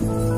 Kính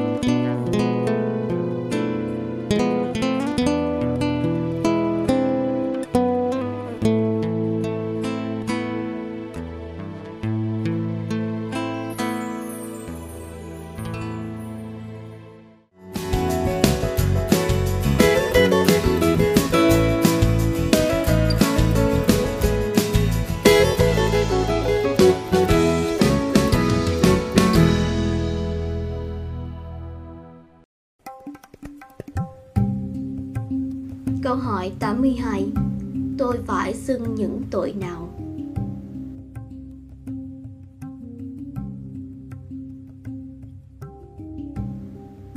62 Tôi phải xưng những tội nào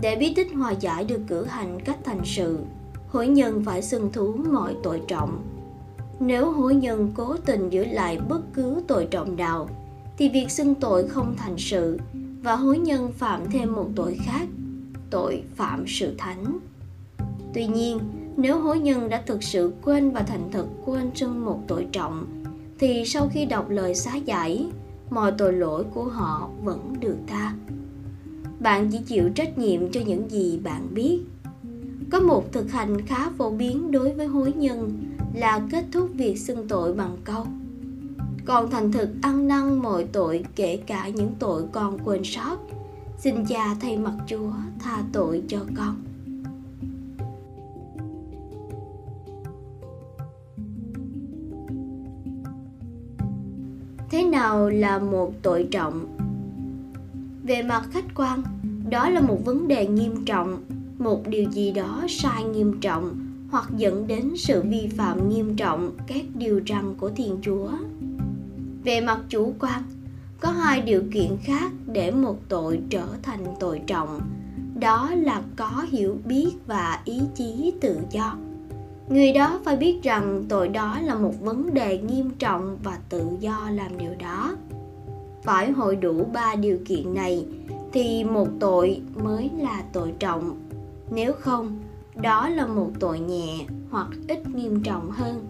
Để bí tích hòa giải được cử hành cách thành sự, hối nhân phải xưng thú mọi tội trọng. Nếu hối nhân cố tình giữ lại bất cứ tội trọng nào, thì việc xưng tội không thành sự và hối nhân phạm thêm một tội khác, tội phạm sự thánh. Tuy nhiên, nếu hối nhân đã thực sự quên và thành thực quên trưng một tội trọng, thì sau khi đọc lời xá giải, mọi tội lỗi của họ vẫn được tha. Bạn chỉ chịu trách nhiệm cho những gì bạn biết. Có một thực hành khá phổ biến đối với hối nhân là kết thúc việc xưng tội bằng câu còn thành thực ăn năn mọi tội kể cả những tội con quên sót xin cha thay mặt chúa tha tội cho con thế nào là một tội trọng? Về mặt khách quan, đó là một vấn đề nghiêm trọng, một điều gì đó sai nghiêm trọng hoặc dẫn đến sự vi phạm nghiêm trọng các điều răn của thiên chúa. Về mặt chủ quan, có hai điều kiện khác để một tội trở thành tội trọng. Đó là có hiểu biết và ý chí tự do người đó phải biết rằng tội đó là một vấn đề nghiêm trọng và tự do làm điều đó. Phải hội đủ ba điều kiện này thì một tội mới là tội trọng. Nếu không, đó là một tội nhẹ hoặc ít nghiêm trọng hơn.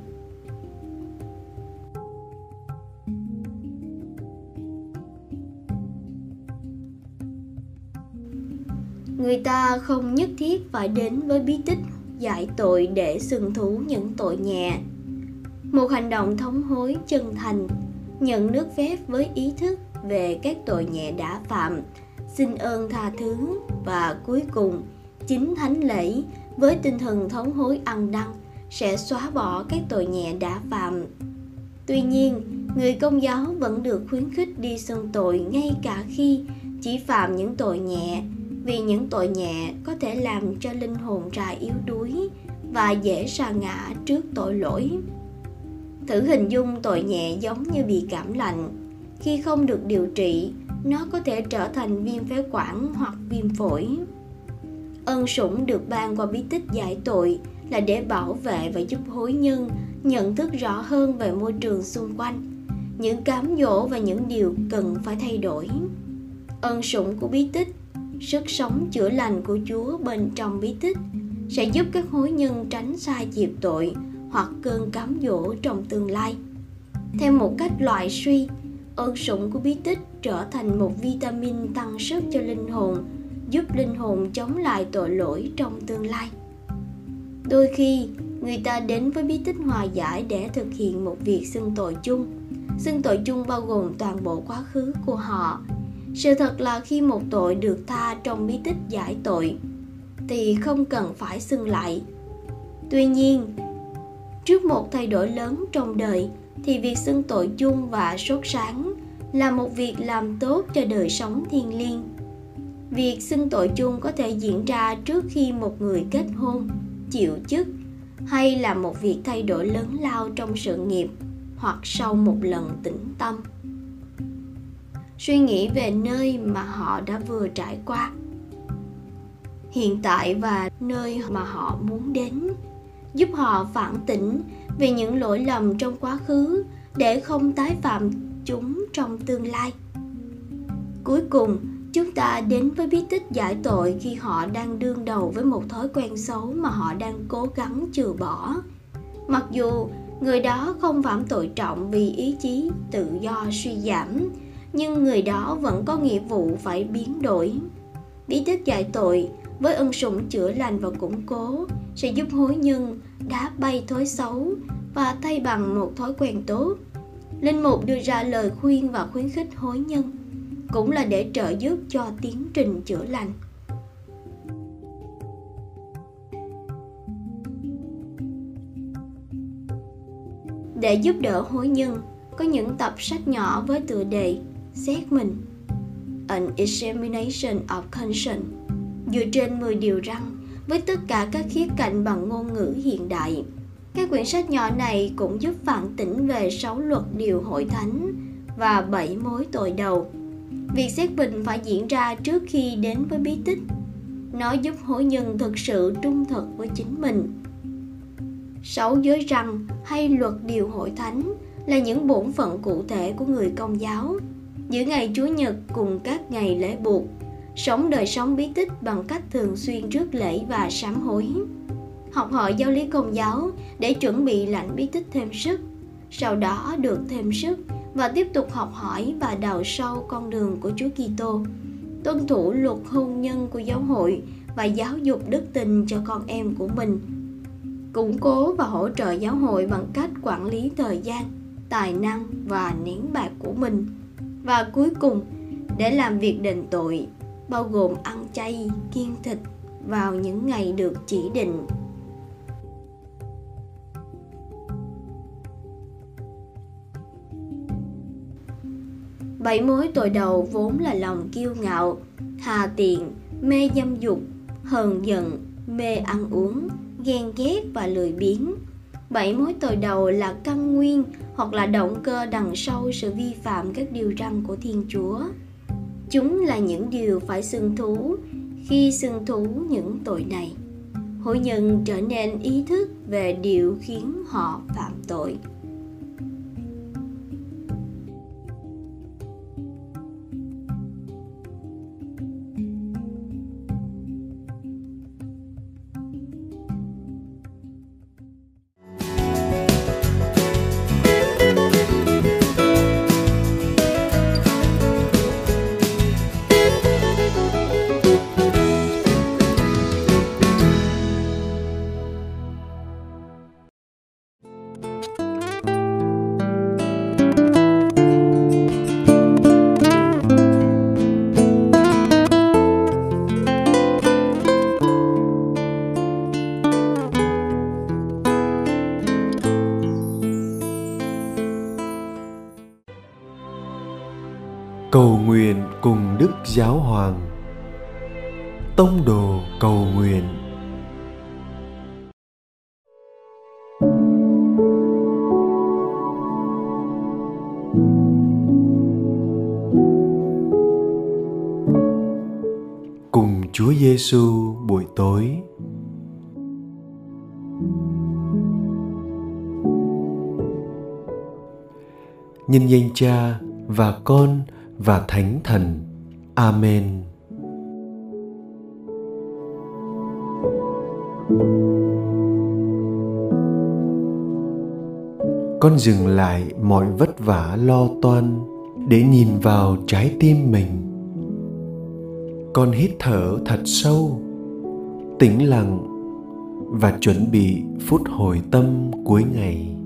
Người ta không nhất thiết phải đến với bí tích giải tội để xưng thú những tội nhẹ. Một hành động thống hối chân thành, nhận nước phép với ý thức về các tội nhẹ đã phạm. Xin ơn tha thứ và cuối cùng, chính thánh lễ với tinh thần thống hối ăn năn sẽ xóa bỏ các tội nhẹ đã phạm. Tuy nhiên, người công giáo vẫn được khuyến khích đi xưng tội ngay cả khi chỉ phạm những tội nhẹ vì những tội nhẹ có thể làm cho linh hồn trà yếu đuối và dễ sa ngã trước tội lỗi. Thử hình dung tội nhẹ giống như bị cảm lạnh. Khi không được điều trị, nó có thể trở thành viêm phế quản hoặc viêm phổi. Ân sủng được ban qua bí tích giải tội là để bảo vệ và giúp hối nhân nhận thức rõ hơn về môi trường xung quanh. Những cám dỗ và những điều cần phải thay đổi. Ân sủng của bí tích sức sống chữa lành của Chúa bên trong bí tích sẽ giúp các hối nhân tránh xa dịp tội hoặc cơn cám dỗ trong tương lai. Theo một cách loại suy, ơn sủng của bí tích trở thành một vitamin tăng sức cho linh hồn, giúp linh hồn chống lại tội lỗi trong tương lai. Đôi khi, người ta đến với bí tích hòa giải để thực hiện một việc xưng tội chung. Xưng tội chung bao gồm toàn bộ quá khứ của họ, sự thật là khi một tội được tha trong bí tích giải tội, thì không cần phải xưng lại. Tuy nhiên, trước một thay đổi lớn trong đời, thì việc xưng tội chung và sốt sáng là một việc làm tốt cho đời sống thiêng liêng. Việc xưng tội chung có thể diễn ra trước khi một người kết hôn, chịu chức, hay là một việc thay đổi lớn lao trong sự nghiệp, hoặc sau một lần tĩnh tâm suy nghĩ về nơi mà họ đã vừa trải qua. Hiện tại và nơi mà họ muốn đến, giúp họ phản tỉnh về những lỗi lầm trong quá khứ để không tái phạm chúng trong tương lai. Cuối cùng, chúng ta đến với bí tích giải tội khi họ đang đương đầu với một thói quen xấu mà họ đang cố gắng trừ bỏ. Mặc dù người đó không phạm tội trọng vì ý chí tự do suy giảm nhưng người đó vẫn có nghĩa vụ phải biến đổi. Bí tích giải tội với ân sủng chữa lành và củng cố sẽ giúp hối nhân đá bay thói xấu và thay bằng một thói quen tốt. Linh mục đưa ra lời khuyên và khuyến khích hối nhân, cũng là để trợ giúp cho tiến trình chữa lành. Để giúp đỡ hối nhân, có những tập sách nhỏ với tựa đề xét mình An Examination of Conscience dựa trên 10 điều răng với tất cả các khía cạnh bằng ngôn ngữ hiện đại. Các quyển sách nhỏ này cũng giúp phản tỉnh về 6 luật điều hội thánh và 7 mối tội đầu. Việc xét bình phải diễn ra trước khi đến với bí tích. Nó giúp hối nhân thực sự trung thực với chính mình. Sáu giới răng hay luật điều hội thánh là những bổn phận cụ thể của người công giáo giữa ngày Chúa Nhật cùng các ngày lễ buộc, sống đời sống bí tích bằng cách thường xuyên trước lễ và sám hối. Học hỏi giáo lý công giáo để chuẩn bị lãnh bí tích thêm sức, sau đó được thêm sức và tiếp tục học hỏi và đào sâu con đường của Chúa Kitô, tuân thủ luật hôn nhân của giáo hội và giáo dục đức tin cho con em của mình. Củng cố và hỗ trợ giáo hội bằng cách quản lý thời gian tài năng và nén bạc của mình và cuối cùng, để làm việc đền tội, bao gồm ăn chay, kiêng thịt vào những ngày được chỉ định. Bảy mối tội đầu vốn là lòng kiêu ngạo hà tiện, mê dâm dục, hờn giận, mê ăn uống, ghen ghét và lười biếng bảy mối tội đầu là căn nguyên hoặc là động cơ đằng sau sự vi phạm các điều răn của thiên chúa. Chúng là những điều phải xưng thú khi xưng thú những tội này. Hội nhân trở nên ý thức về điều khiến họ phạm tội. Giáo hoàng tông đồ cầu nguyện cùng Chúa Giêsu buổi tối. Nhân danh Cha và Con và Thánh Thần. Amen. Con dừng lại mọi vất vả lo toan để nhìn vào trái tim mình. Con hít thở thật sâu, tĩnh lặng và chuẩn bị phút hồi tâm cuối ngày.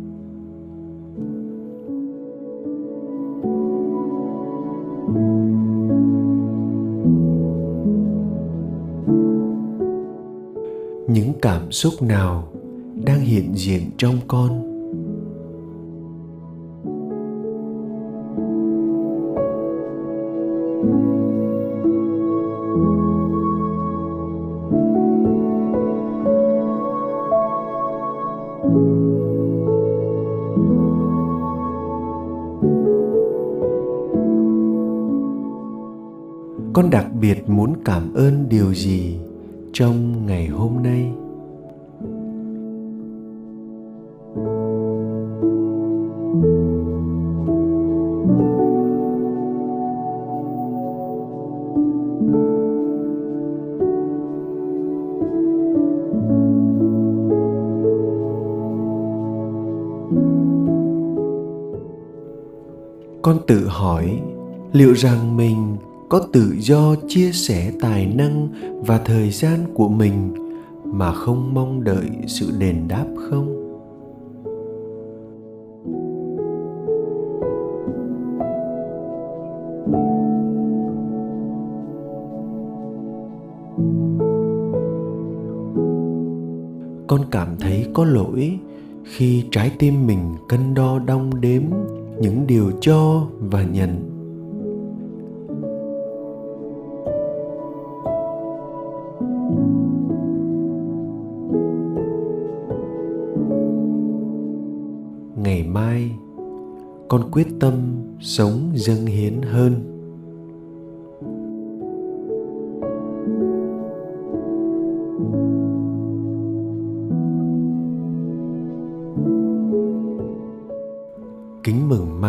Cảm xúc nào đang hiện diện trong con? Con đặc biệt muốn cảm ơn điều gì trong ngày hôm nay? Con tự hỏi, liệu rằng mình có tự do chia sẻ tài năng và thời gian của mình mà không mong đợi sự đền đáp không? Con cảm thấy có lỗi khi trái tim mình cân đo đong đếm những điều cho và nhận. Ngày mai con quyết tâm sống dâng hiến hơn.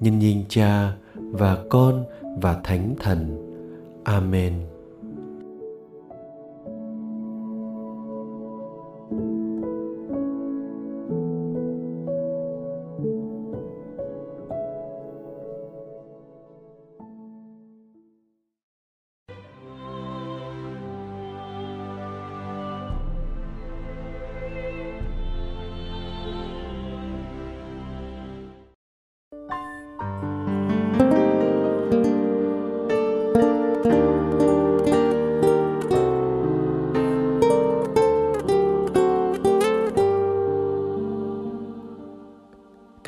Nhân danh Cha và Con và Thánh Thần. Amen.